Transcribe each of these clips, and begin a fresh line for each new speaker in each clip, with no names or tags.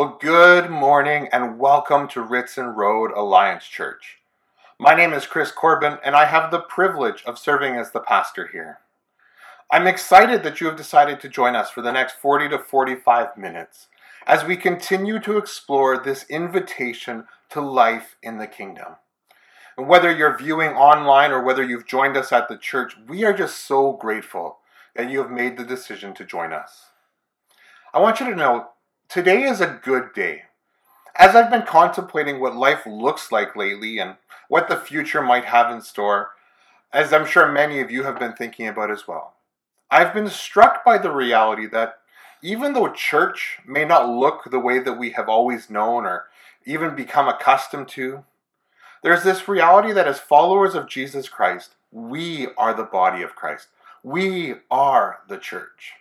Well, good morning and welcome to Ritson Road Alliance Church. My name is Chris Corbin and I have the privilege of serving as the pastor here. I'm excited that you have decided to join us for the next 40 to 45 minutes as we continue to explore this invitation to life in the kingdom. And whether you're viewing online or whether you've joined us at the church, we are just so grateful that you have made the decision to join us. I want you to know Today is a good day. As I've been contemplating what life looks like lately and what the future might have in store, as I'm sure many of you have been thinking about as well, I've been struck by the reality that even though church may not look the way that we have always known or even become accustomed to, there's this reality that as followers of Jesus Christ, we are the body of Christ. We are the church.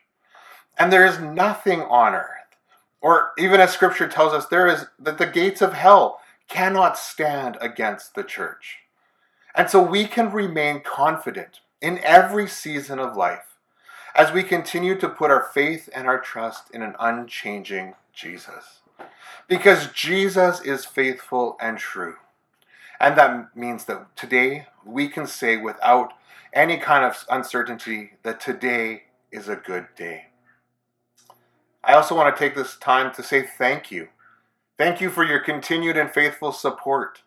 And there is nothing on earth or even as scripture tells us, there is that the gates of hell cannot stand against the church. And so we can remain confident in every season of life as we continue to put our faith and our trust in an unchanging Jesus. Because Jesus is faithful and true. And that means that today we can say without any kind of uncertainty that today is a good day. I also want to take this time to say thank you. Thank you for your continued and faithful support.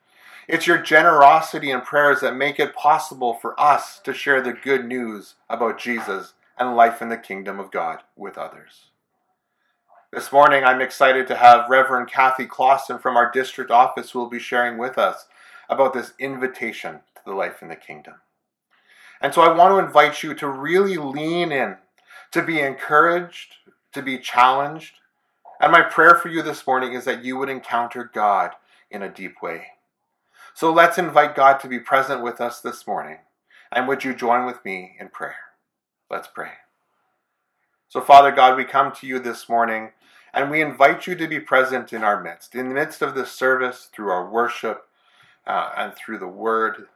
It's your generosity and prayers that make it possible for us to share the good news about Jesus and life in the kingdom of God with others. This morning, I'm excited to have Reverend Kathy Klassen from our district office who will be sharing with us about this invitation to the life in the kingdom. And so I want to invite you to really lean in, to be encouraged, to be challenged. And my prayer for you this morning is that you would encounter God in a deep way. So let's invite God to be present with us this morning. And would you join with me in prayer? Let's pray. So, Father God, we come to you this morning and we invite you to be present in our midst, in the midst of this service, through our worship uh, and through the word.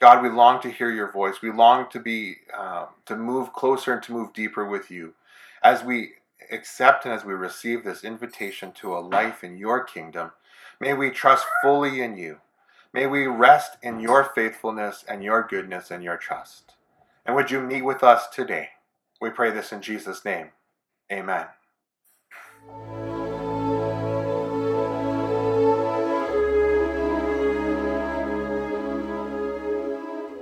God, we long to hear your voice. We long to be, um, to move closer and to move deeper with you as we accept and as we receive this invitation to a life in your kingdom, may we trust fully in you. May we rest in your faithfulness and your goodness and your trust. And would you meet with us today? We pray this in Jesus' name. Amen.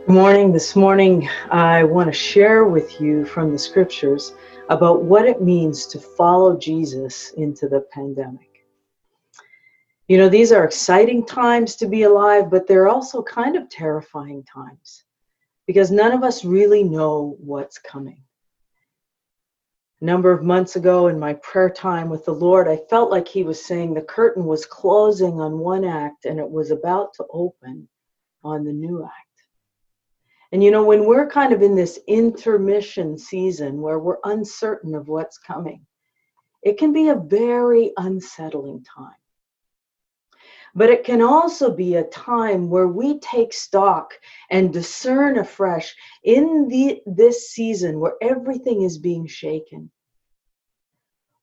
Good morning. This morning, I want to share with you from the scriptures about what it means to follow Jesus into the pandemic. You know, these are exciting times to be alive, but they're also kind of terrifying times because none of us really know what's coming. A number of months ago in my prayer time with the Lord, I felt like He was saying the curtain was closing on one act and it was about to open on the new act. And you know, when we're kind of in this intermission season where we're uncertain of what's coming, it can be a very unsettling time. But it can also be a time where we take stock and discern afresh in the, this season where everything is being shaken.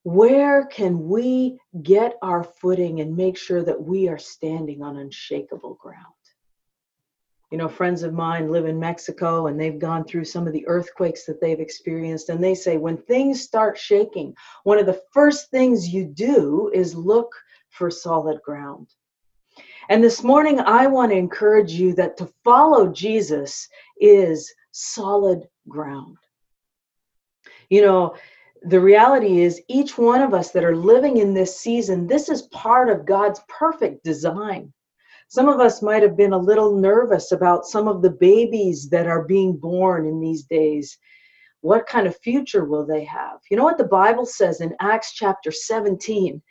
Where can we get our footing and make sure that we are standing on unshakable ground? You know, friends of mine live in Mexico and they've gone through some of the earthquakes that they've experienced. And they say when things start shaking, one of the first things you do is look for solid ground. And this morning, I want to encourage you that to follow Jesus is solid ground. You know, the reality is, each one of us that are living in this season, this is part of God's perfect design. Some of us might have been a little nervous about some of the babies that are being born in these days. What kind of future will they have? You know what the Bible says in Acts chapter 17?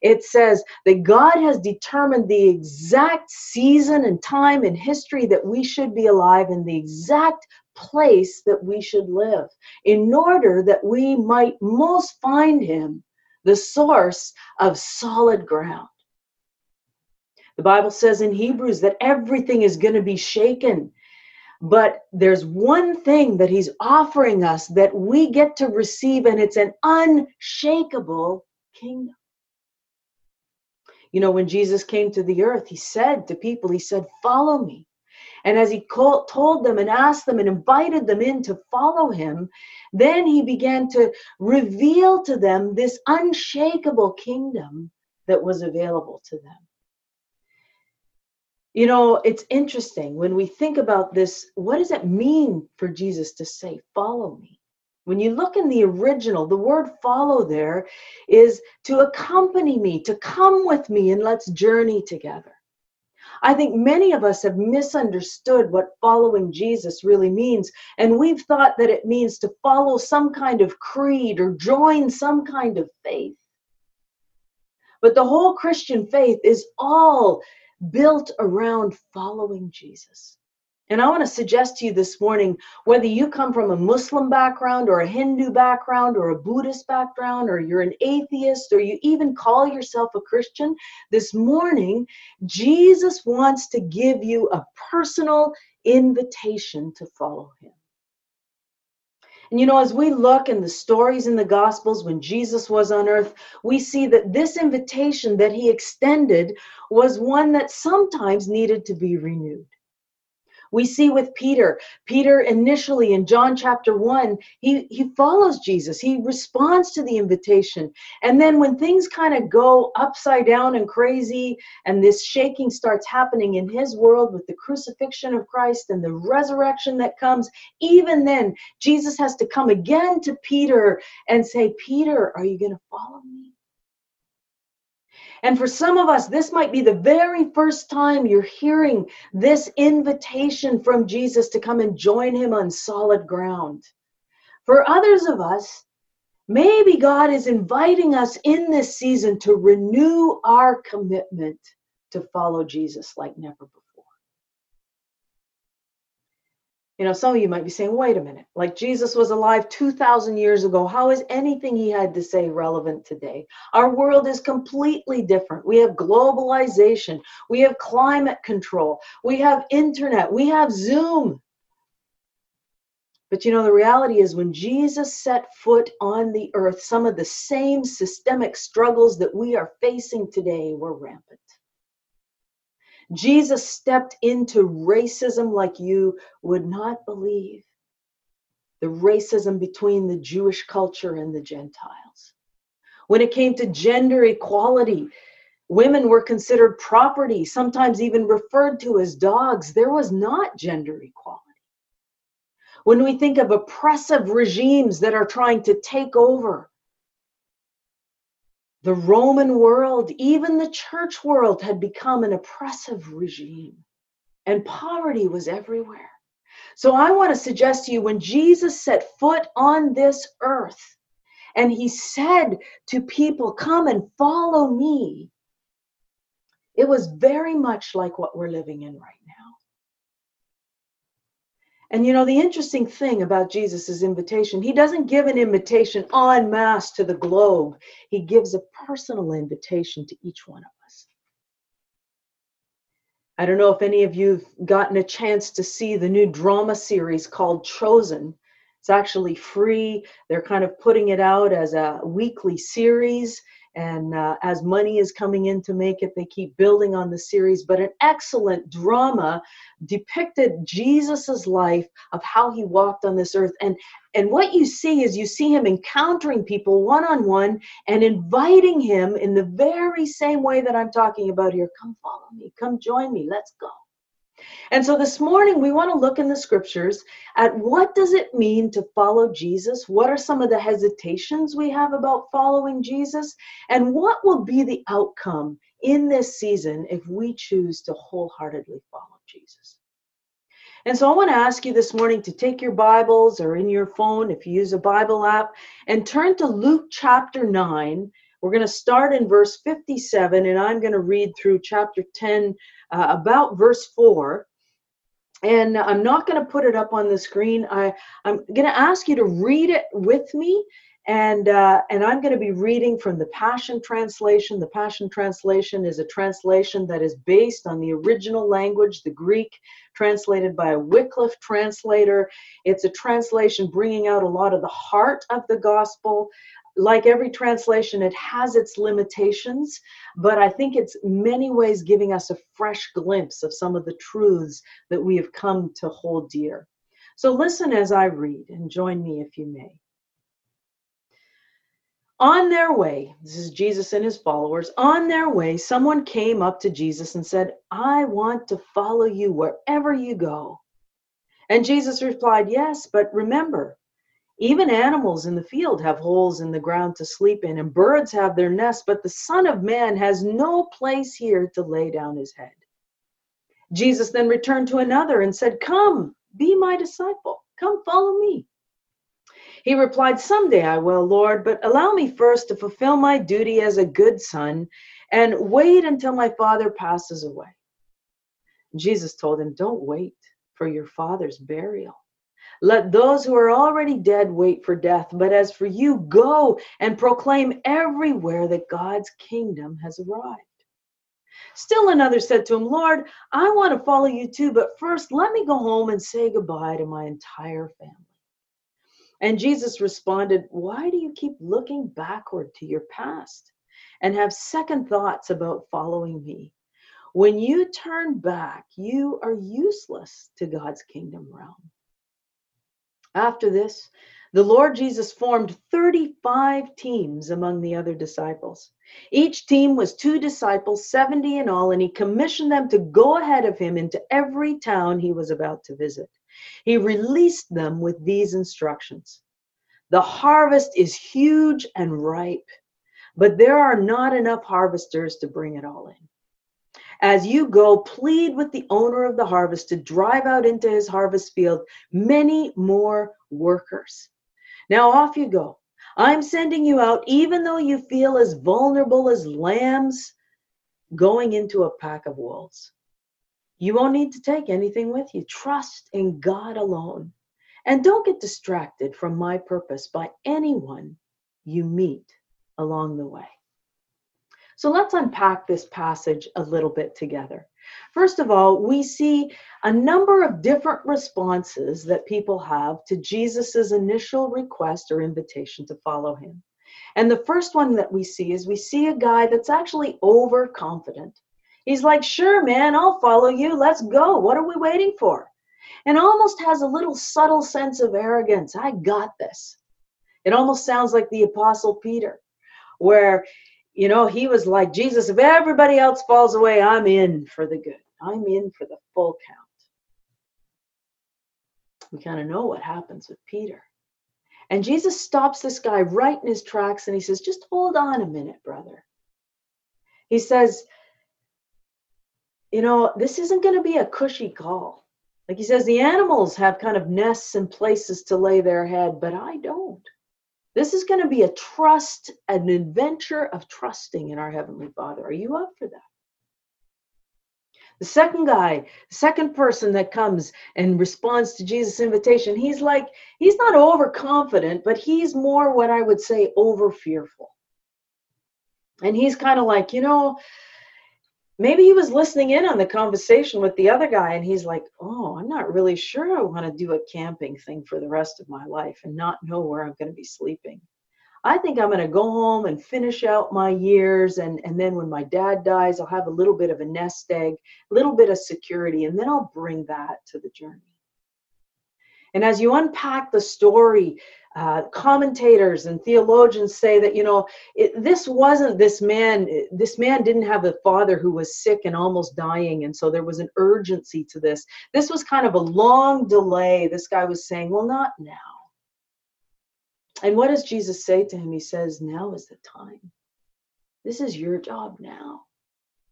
It says that God has determined the exact season and time in history that we should be alive in the exact place that we should live in order that we might most find Him, the source of solid ground. The Bible says in Hebrews that everything is going to be shaken. But there's one thing that he's offering us that we get to receive, and it's an unshakable kingdom. You know, when Jesus came to the earth, he said to people, he said, Follow me. And as he called, told them and asked them and invited them in to follow him, then he began to reveal to them this unshakable kingdom that was available to them. You know, it's interesting when we think about this. What does it mean for Jesus to say, Follow me? When you look in the original, the word follow there is to accompany me, to come with me, and let's journey together. I think many of us have misunderstood what following Jesus really means, and we've thought that it means to follow some kind of creed or join some kind of faith. But the whole Christian faith is all built around following Jesus. And I want to suggest to you this morning whether you come from a Muslim background or a Hindu background or a Buddhist background or you're an atheist or you even call yourself a Christian, this morning, Jesus wants to give you a personal invitation to follow him. And you know, as we look in the stories in the Gospels when Jesus was on earth, we see that this invitation that he extended was one that sometimes needed to be renewed. We see with Peter, Peter initially in John chapter 1, he, he follows Jesus. He responds to the invitation. And then when things kind of go upside down and crazy, and this shaking starts happening in his world with the crucifixion of Christ and the resurrection that comes, even then, Jesus has to come again to Peter and say, Peter, are you going to follow me? And for some of us, this might be the very first time you're hearing this invitation from Jesus to come and join him on solid ground. For others of us, maybe God is inviting us in this season to renew our commitment to follow Jesus like never before. You know, some of you might be saying, wait a minute, like Jesus was alive 2,000 years ago. How is anything he had to say relevant today? Our world is completely different. We have globalization, we have climate control, we have internet, we have Zoom. But you know, the reality is when Jesus set foot on the earth, some of the same systemic struggles that we are facing today were rampant. Jesus stepped into racism like you would not believe. The racism between the Jewish culture and the Gentiles. When it came to gender equality, women were considered property, sometimes even referred to as dogs. There was not gender equality. When we think of oppressive regimes that are trying to take over, the Roman world, even the church world, had become an oppressive regime, and poverty was everywhere. So I want to suggest to you when Jesus set foot on this earth and he said to people, Come and follow me, it was very much like what we're living in right now. And you know, the interesting thing about Jesus' invitation, he doesn't give an invitation en masse to the globe, he gives a personal invitation to each one of us. I don't know if any of you've gotten a chance to see the new drama series called Chosen. It's actually free. They're kind of putting it out as a weekly series. And uh, as money is coming in to make it, they keep building on the series. But an excellent drama depicted Jesus's life of how he walked on this earth. And, and what you see is you see him encountering people one on one and inviting him in the very same way that I'm talking about here come follow me, come join me, let's go. And so this morning we want to look in the scriptures at what does it mean to follow Jesus? What are some of the hesitations we have about following Jesus? And what will be the outcome in this season if we choose to wholeheartedly follow Jesus? And so I want to ask you this morning to take your Bibles or in your phone, if you use a Bible app, and turn to Luke chapter 9. We're going to start in verse 57, and I'm going to read through chapter 10 uh, about verse 4 and I'm not going to put it up on the screen. I, I'm going to ask you to read it with me, and uh, and I'm going to be reading from the Passion Translation. The Passion Translation is a translation that is based on the original language, the Greek, translated by a Wycliffe translator. It's a translation bringing out a lot of the heart of the gospel like every translation, it has its limitations, but I think it's many ways giving us a fresh glimpse of some of the truths that we have come to hold dear. So listen as I read and join me if you may. On their way, this is Jesus and his followers, on their way, someone came up to Jesus and said, I want to follow you wherever you go. And Jesus replied, Yes, but remember, even animals in the field have holes in the ground to sleep in, and birds have their nests, but the Son of Man has no place here to lay down his head. Jesus then returned to another and said, Come, be my disciple. Come, follow me. He replied, Someday I will, Lord, but allow me first to fulfill my duty as a good son and wait until my father passes away. Jesus told him, Don't wait for your father's burial. Let those who are already dead wait for death, but as for you, go and proclaim everywhere that God's kingdom has arrived. Still another said to him, Lord, I want to follow you too, but first let me go home and say goodbye to my entire family. And Jesus responded, Why do you keep looking backward to your past and have second thoughts about following me? When you turn back, you are useless to God's kingdom realm. After this, the Lord Jesus formed 35 teams among the other disciples. Each team was two disciples, 70 in all, and he commissioned them to go ahead of him into every town he was about to visit. He released them with these instructions The harvest is huge and ripe, but there are not enough harvesters to bring it all in. As you go, plead with the owner of the harvest to drive out into his harvest field many more workers. Now off you go. I'm sending you out, even though you feel as vulnerable as lambs going into a pack of wolves. You won't need to take anything with you. Trust in God alone. And don't get distracted from my purpose by anyone you meet along the way. So let's unpack this passage a little bit together. First of all, we see a number of different responses that people have to Jesus' initial request or invitation to follow him. And the first one that we see is we see a guy that's actually overconfident. He's like, sure, man, I'll follow you. Let's go. What are we waiting for? And almost has a little subtle sense of arrogance. I got this. It almost sounds like the Apostle Peter, where, you know, he was like, Jesus, if everybody else falls away, I'm in for the good. I'm in for the full count. We kind of know what happens with Peter. And Jesus stops this guy right in his tracks and he says, Just hold on a minute, brother. He says, you know, this isn't going to be a cushy call. Like he says, the animals have kind of nests and places to lay their head, but I don't. This is going to be a trust, an adventure of trusting in our Heavenly Father. Are you up for that? The second guy, second person that comes and responds to Jesus' invitation, he's like, he's not overconfident, but he's more what I would say over fearful. And he's kind of like, you know, maybe he was listening in on the conversation with the other guy and he's like oh i'm not really sure i want to do a camping thing for the rest of my life and not know where i'm going to be sleeping. I think i'm going to go home and finish out my years and and then when my dad dies i'll have a little bit of a nest egg a little bit of security and then i'll bring that to the journey. And as you unpack the story uh, commentators and theologians say that you know it, this wasn't this man this man didn't have a father who was sick and almost dying and so there was an urgency to this. This was kind of a long delay this guy was saying well not now. And what does jesus say to him? He says now is the time. This is your job now.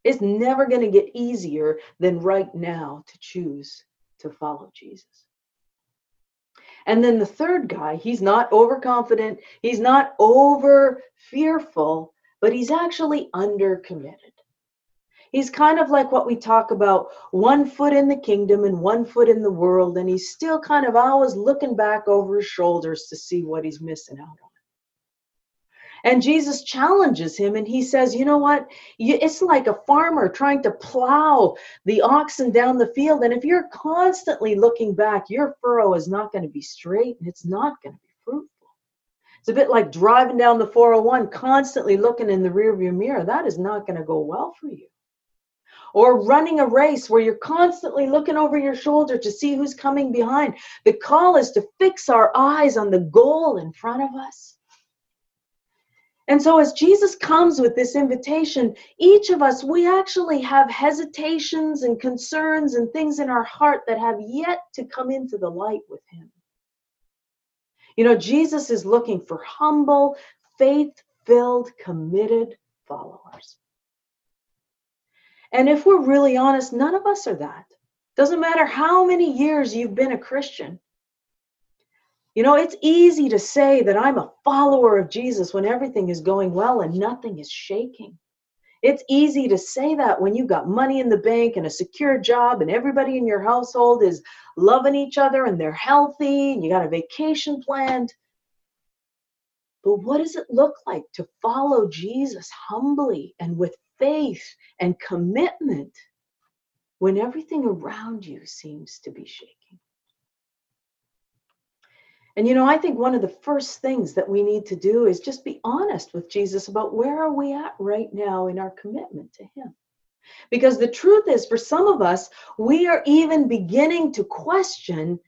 It's never going to get easier than right now to choose to follow jesus and then the third guy, he's not overconfident, he's not over fearful, but he's actually undercommitted. He's kind of like what we talk about one foot in the kingdom and one foot in the world, and he's still kind of always looking back over his shoulders to see what he's missing out on. And Jesus challenges him and he says, You know what? It's like a farmer trying to plow the oxen down the field. And if you're constantly looking back, your furrow is not going to be straight and it's not going to be fruitful. It's a bit like driving down the 401, constantly looking in the rearview mirror. That is not going to go well for you. Or running a race where you're constantly looking over your shoulder to see who's coming behind. The call is to fix our eyes on the goal in front of us. And so, as Jesus comes with this invitation, each of us, we actually have hesitations and concerns and things in our heart that have yet to come into the light with Him. You know, Jesus is looking for humble, faith filled, committed followers. And if we're really honest, none of us are that. Doesn't matter how many years you've been a Christian. You know, it's easy to say that I'm a follower of Jesus when everything is going well and nothing is shaking. It's easy to say that when you've got money in the bank and a secure job and everybody in your household is loving each other and they're healthy and you got a vacation planned. But what does it look like to follow Jesus humbly and with faith and commitment when everything around you seems to be shaking? And you know, I think one of the first things that we need to do is just be honest with Jesus about where are we at right now in our commitment to him. Because the truth is for some of us, we are even beginning to question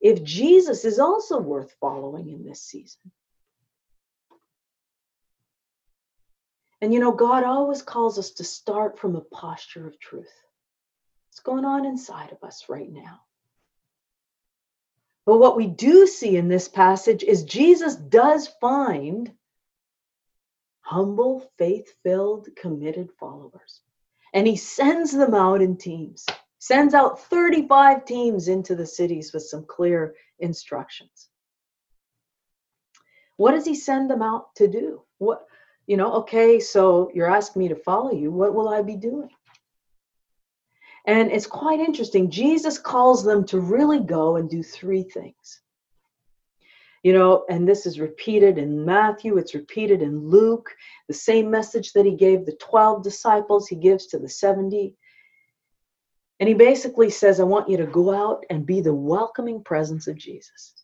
if Jesus is also worth following in this season. And you know, God always calls us to start from a posture of truth. What's going on inside of us right now? But what we do see in this passage is Jesus does find humble, faith filled, committed followers. And he sends them out in teams, sends out 35 teams into the cities with some clear instructions. What does he send them out to do? What, you know, okay, so you're asking me to follow you. What will I be doing? And it's quite interesting. Jesus calls them to really go and do three things. You know, and this is repeated in Matthew, it's repeated in Luke, the same message that he gave the 12 disciples, he gives to the 70. And he basically says, I want you to go out and be the welcoming presence of Jesus.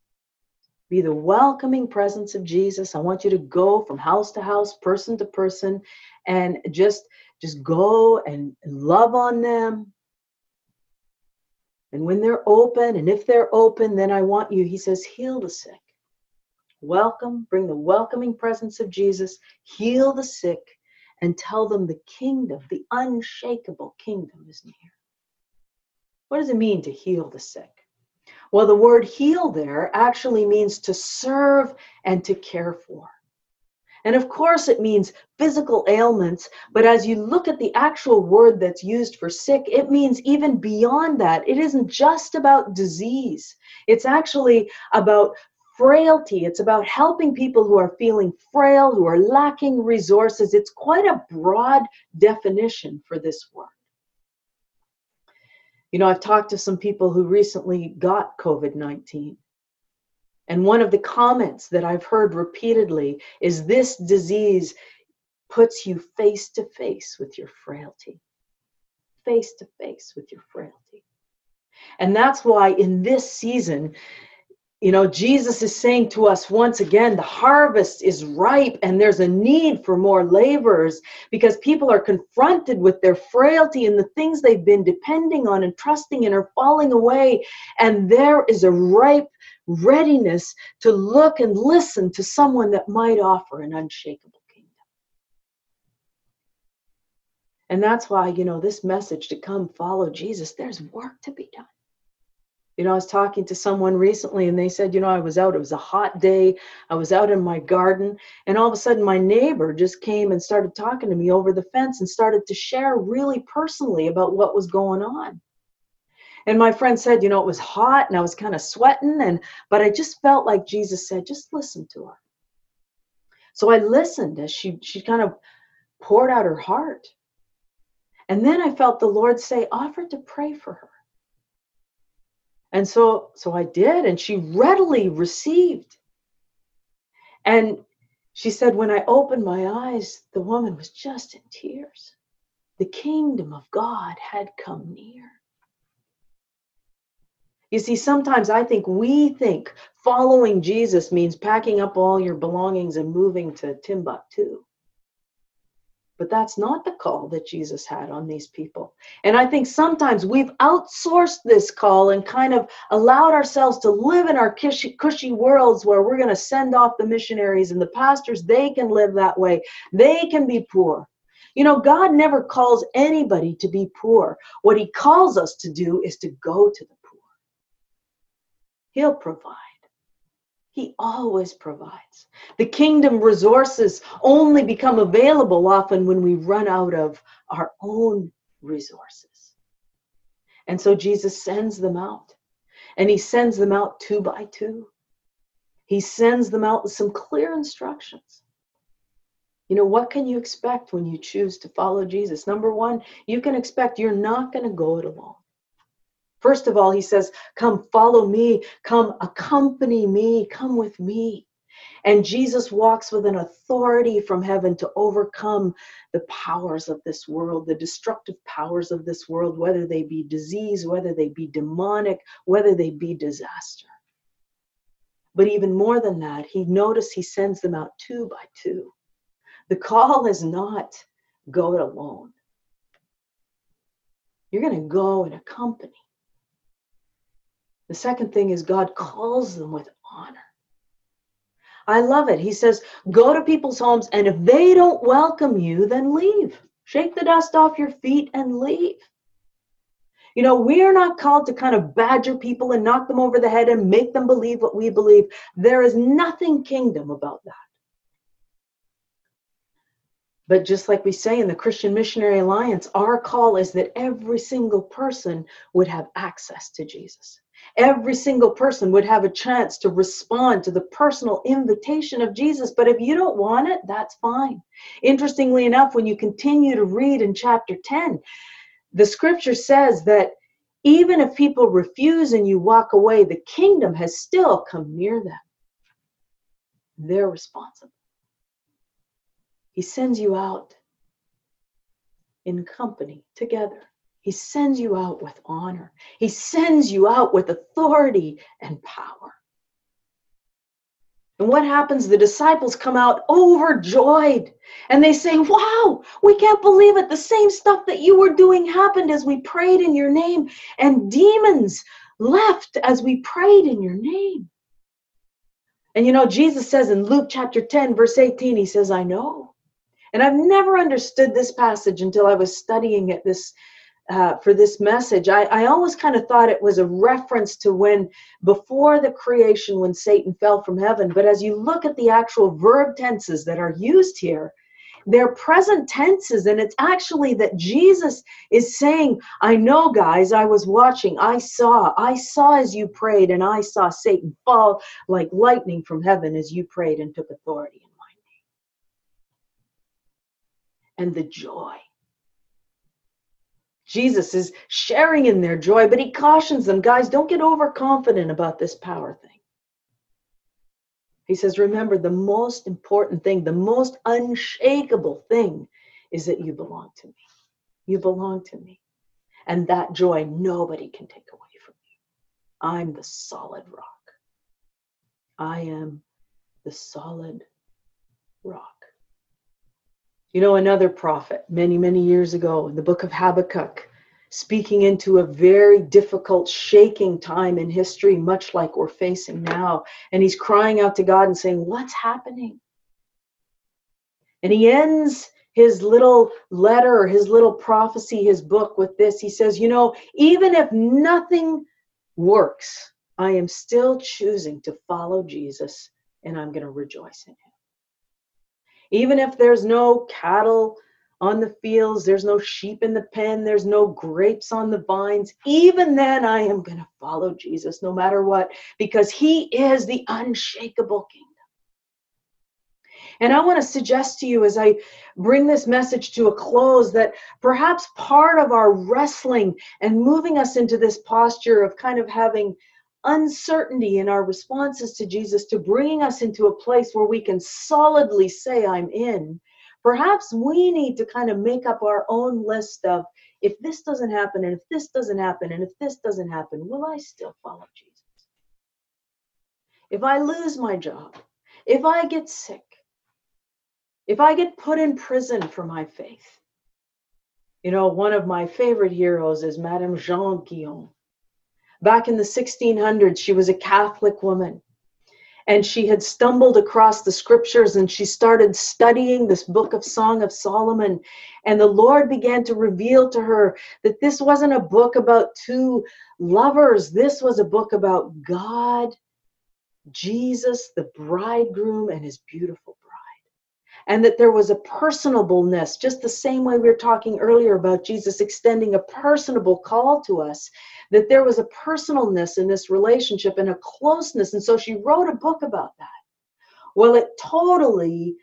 Be the welcoming presence of Jesus. I want you to go from house to house, person to person, and just just go and love on them, and when they're open, and if they're open, then I want you, he says, heal the sick. Welcome, bring the welcoming presence of Jesus, heal the sick, and tell them the kingdom, the unshakable kingdom is near. What does it mean to heal the sick? Well, the word heal there actually means to serve and to care for. And of course, it means physical ailments, but as you look at the actual word that's used for sick, it means even beyond that. It isn't just about disease, it's actually about frailty. It's about helping people who are feeling frail, who are lacking resources. It's quite a broad definition for this word. You know, I've talked to some people who recently got COVID 19 and one of the comments that I've heard repeatedly is this disease puts you face to face with your frailty. Face to face with your frailty. And that's why in this season, you know, Jesus is saying to us once again the harvest is ripe and there's a need for more laborers because people are confronted with their frailty and the things they've been depending on and trusting in are falling away. And there is a ripe readiness to look and listen to someone that might offer an unshakable kingdom. And that's why, you know, this message to come follow Jesus, there's work to be done. You know, I was talking to someone recently and they said, you know, I was out, it was a hot day. I was out in my garden, and all of a sudden my neighbor just came and started talking to me over the fence and started to share really personally about what was going on. And my friend said, you know, it was hot and I was kind of sweating and but I just felt like Jesus said, just listen to her. So I listened as she she kind of poured out her heart. And then I felt the Lord say, offer to pray for her. And so so I did and she readily received. And she said when I opened my eyes, the woman was just in tears. The kingdom of God had come near. You see, sometimes I think we think following Jesus means packing up all your belongings and moving to Timbuktu. But that's not the call that Jesus had on these people. And I think sometimes we've outsourced this call and kind of allowed ourselves to live in our cushy, cushy worlds where we're going to send off the missionaries and the pastors. They can live that way, they can be poor. You know, God never calls anybody to be poor. What He calls us to do is to go to the poor. He'll provide. He always provides. The kingdom resources only become available often when we run out of our own resources. And so Jesus sends them out. And he sends them out two by two. He sends them out with some clear instructions. You know, what can you expect when you choose to follow Jesus? Number one, you can expect you're not going to go it alone. First of all, he says, Come follow me, come accompany me, come with me. And Jesus walks with an authority from heaven to overcome the powers of this world, the destructive powers of this world, whether they be disease, whether they be demonic, whether they be disaster. But even more than that, he notice he sends them out two by two. The call is not go it alone. You're going to go in a company. The second thing is God calls them with honor. I love it. He says, go to people's homes, and if they don't welcome you, then leave. Shake the dust off your feet and leave. You know, we are not called to kind of badger people and knock them over the head and make them believe what we believe. There is nothing kingdom about that. But just like we say in the Christian Missionary Alliance, our call is that every single person would have access to Jesus every single person would have a chance to respond to the personal invitation of Jesus. But if you don't want it, that's fine. Interestingly enough, when you continue to read in chapter 10, the scripture says that even if people refuse and you walk away, the kingdom has still come near them. They're responsible. He sends you out in company together. He sends you out with honor. He sends you out with authority and power. And what happens? The disciples come out overjoyed and they say, Wow, we can't believe it. The same stuff that you were doing happened as we prayed in your name, and demons left as we prayed in your name. And you know, Jesus says in Luke chapter 10, verse 18, He says, I know. And I've never understood this passage until I was studying it this uh, for this message, I, I always kind of thought it was a reference to when, before the creation, when Satan fell from heaven. But as you look at the actual verb tenses that are used here, they're present tenses, and it's actually that Jesus is saying, I know, guys, I was watching, I saw, I saw as you prayed, and I saw Satan fall like lightning from heaven as you prayed and took authority in my name. And the joy Jesus is sharing in their joy, but he cautions them guys, don't get overconfident about this power thing. He says, remember, the most important thing, the most unshakable thing is that you belong to me. You belong to me. And that joy nobody can take away from you. I'm the solid rock. I am the solid rock. You know, another prophet many, many years ago in the book of Habakkuk, speaking into a very difficult, shaking time in history, much like we're facing now. And he's crying out to God and saying, What's happening? And he ends his little letter his little prophecy, his book with this. He says, You know, even if nothing works, I am still choosing to follow Jesus and I'm going to rejoice in him. Even if there's no cattle on the fields, there's no sheep in the pen, there's no grapes on the vines, even then I am going to follow Jesus no matter what, because he is the unshakable kingdom. And I want to suggest to you as I bring this message to a close that perhaps part of our wrestling and moving us into this posture of kind of having uncertainty in our responses to Jesus to bringing us into a place where we can solidly say, I'm in, perhaps we need to kind of make up our own list of if this doesn't happen, and if this doesn't happen, and if this doesn't happen, will I still follow Jesus? if I lose my job, if I get sick, if I get put in prison for my faith. You know, one of my favorite heroes is Madame Jean Guyon. Back in the 1600s, she was a Catholic woman and she had stumbled across the scriptures and she started studying this book of Song of Solomon. And the Lord began to reveal to her that this wasn't a book about two lovers, this was a book about God, Jesus, the bridegroom, and his beautiful bride. And that there was a personableness, just the same way we were talking earlier about Jesus extending a personable call to us that there was a personalness in this relationship and a closeness. And so she wrote a book about that. Well, it totally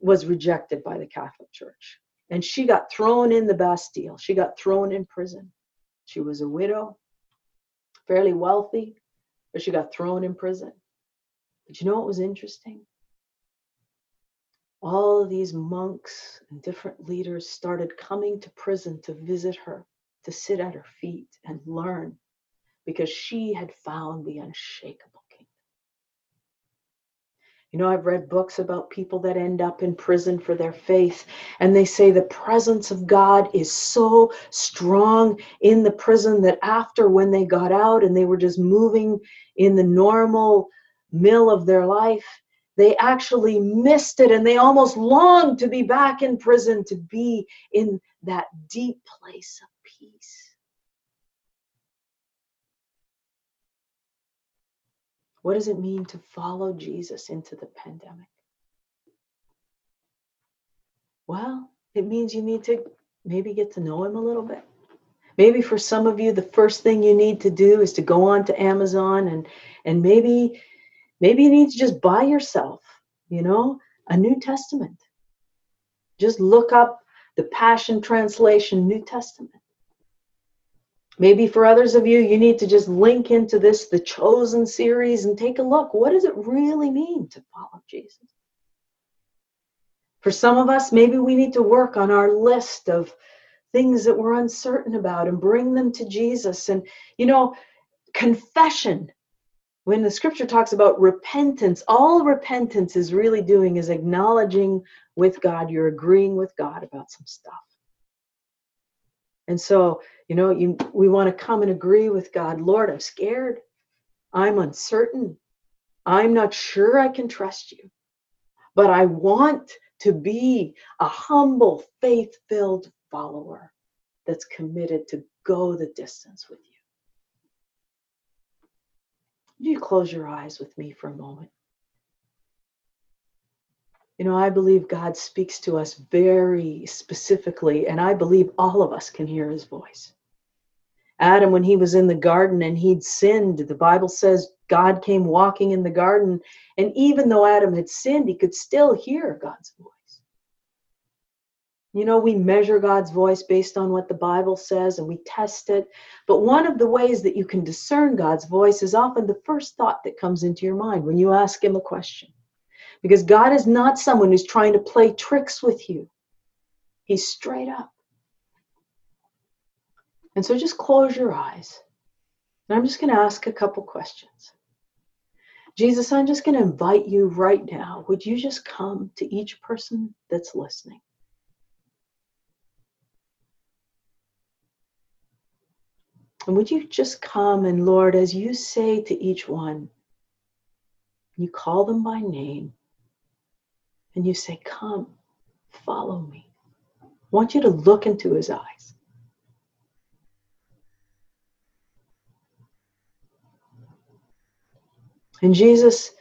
was rejected by the Catholic Church. And she got thrown in the Bastille. She got thrown in prison. She was a widow, fairly wealthy, but she got thrown in prison. But you know what was interesting? All these monks and different leaders started coming to prison to visit her to sit at her feet and learn because she had found the unshakable kingdom. You know, I've read books about people that end up in prison for their faith, and they say the presence of God is so strong in the prison that after when they got out and they were just moving in the normal mill of their life, they actually missed it and they almost longed to be back in prison to be in that deep place of What does it mean to follow Jesus into the pandemic? Well, it means you need to maybe get to know him a little bit. Maybe for some of you, the first thing you need to do is to go on to Amazon and and maybe maybe you need to just buy yourself, you know, a New Testament. Just look up the Passion Translation New Testament. Maybe for others of you, you need to just link into this, the Chosen series, and take a look. What does it really mean to follow Jesus? For some of us, maybe we need to work on our list of things that we're uncertain about and bring them to Jesus. And, you know, confession, when the scripture talks about repentance, all repentance is really doing is acknowledging with God, you're agreeing with God about some stuff. And so, you know, you we want to come and agree with God, Lord, I'm scared. I'm uncertain. I'm not sure I can trust you. But I want to be a humble, faith-filled follower that's committed to go the distance with you. You close your eyes with me for a moment. You know, I believe God speaks to us very specifically, and I believe all of us can hear his voice. Adam, when he was in the garden and he'd sinned, the Bible says God came walking in the garden, and even though Adam had sinned, he could still hear God's voice. You know, we measure God's voice based on what the Bible says and we test it. But one of the ways that you can discern God's voice is often the first thought that comes into your mind when you ask Him a question. Because God is not someone who's trying to play tricks with you, He's straight up. And so just close your eyes. And I'm just going to ask a couple questions. Jesus, I'm just going to invite you right now. Would you just come to each person that's listening? And would you just come and, Lord, as you say to each one, you call them by name, and you say, Come, follow me. I want you to look into his eyes. And Jesus,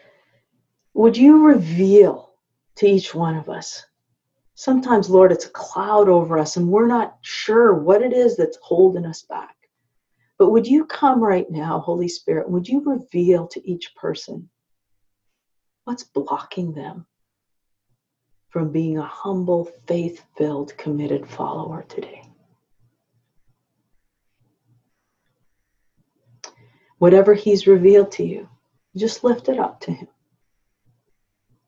would you reveal to each one of us? Sometimes, Lord, it's a cloud over us and we're not sure what it is that's holding us back. But would you come right now, Holy Spirit? Would you reveal to each person what's blocking them from being a humble, faith filled, committed follower today. Whatever He's revealed to you, just lift it up to Him.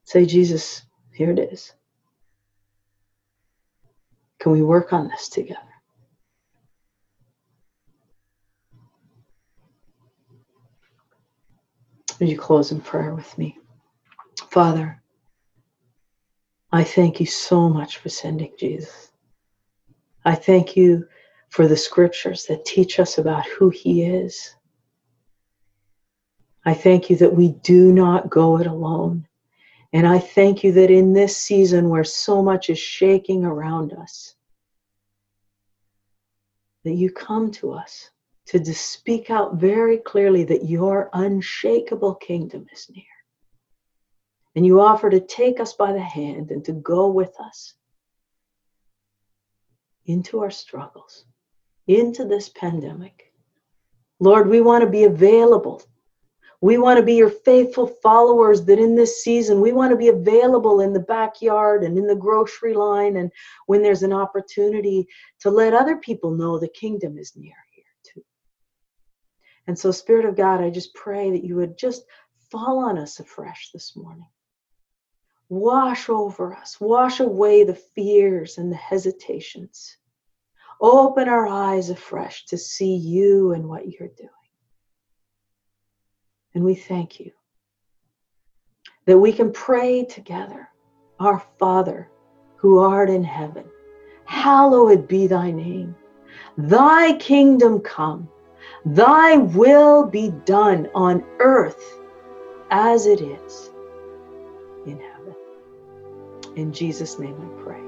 Say, Jesus, here it is. Can we work on this together? Would you close in prayer with me? Father, I thank you so much for sending Jesus. I thank you for the scriptures that teach us about who he is. I thank you that we do not go it alone. And I thank you that in this season where so much is shaking around us, that you come to us to speak out very clearly that your unshakable kingdom is near. And you offer to take us by the hand and to go with us into our struggles, into this pandemic. Lord, we want to be available. We want to be your faithful followers that in this season, we want to be available in the backyard and in the grocery line and when there's an opportunity to let other people know the kingdom is near here too. And so, Spirit of God, I just pray that you would just fall on us afresh this morning. Wash over us, wash away the fears and the hesitations. Open our eyes afresh to see you and what you're doing. And we thank you that we can pray together Our Father who art in heaven, hallowed be thy name. Thy kingdom come, thy will be done on earth as it is in heaven. In Jesus' name I pray.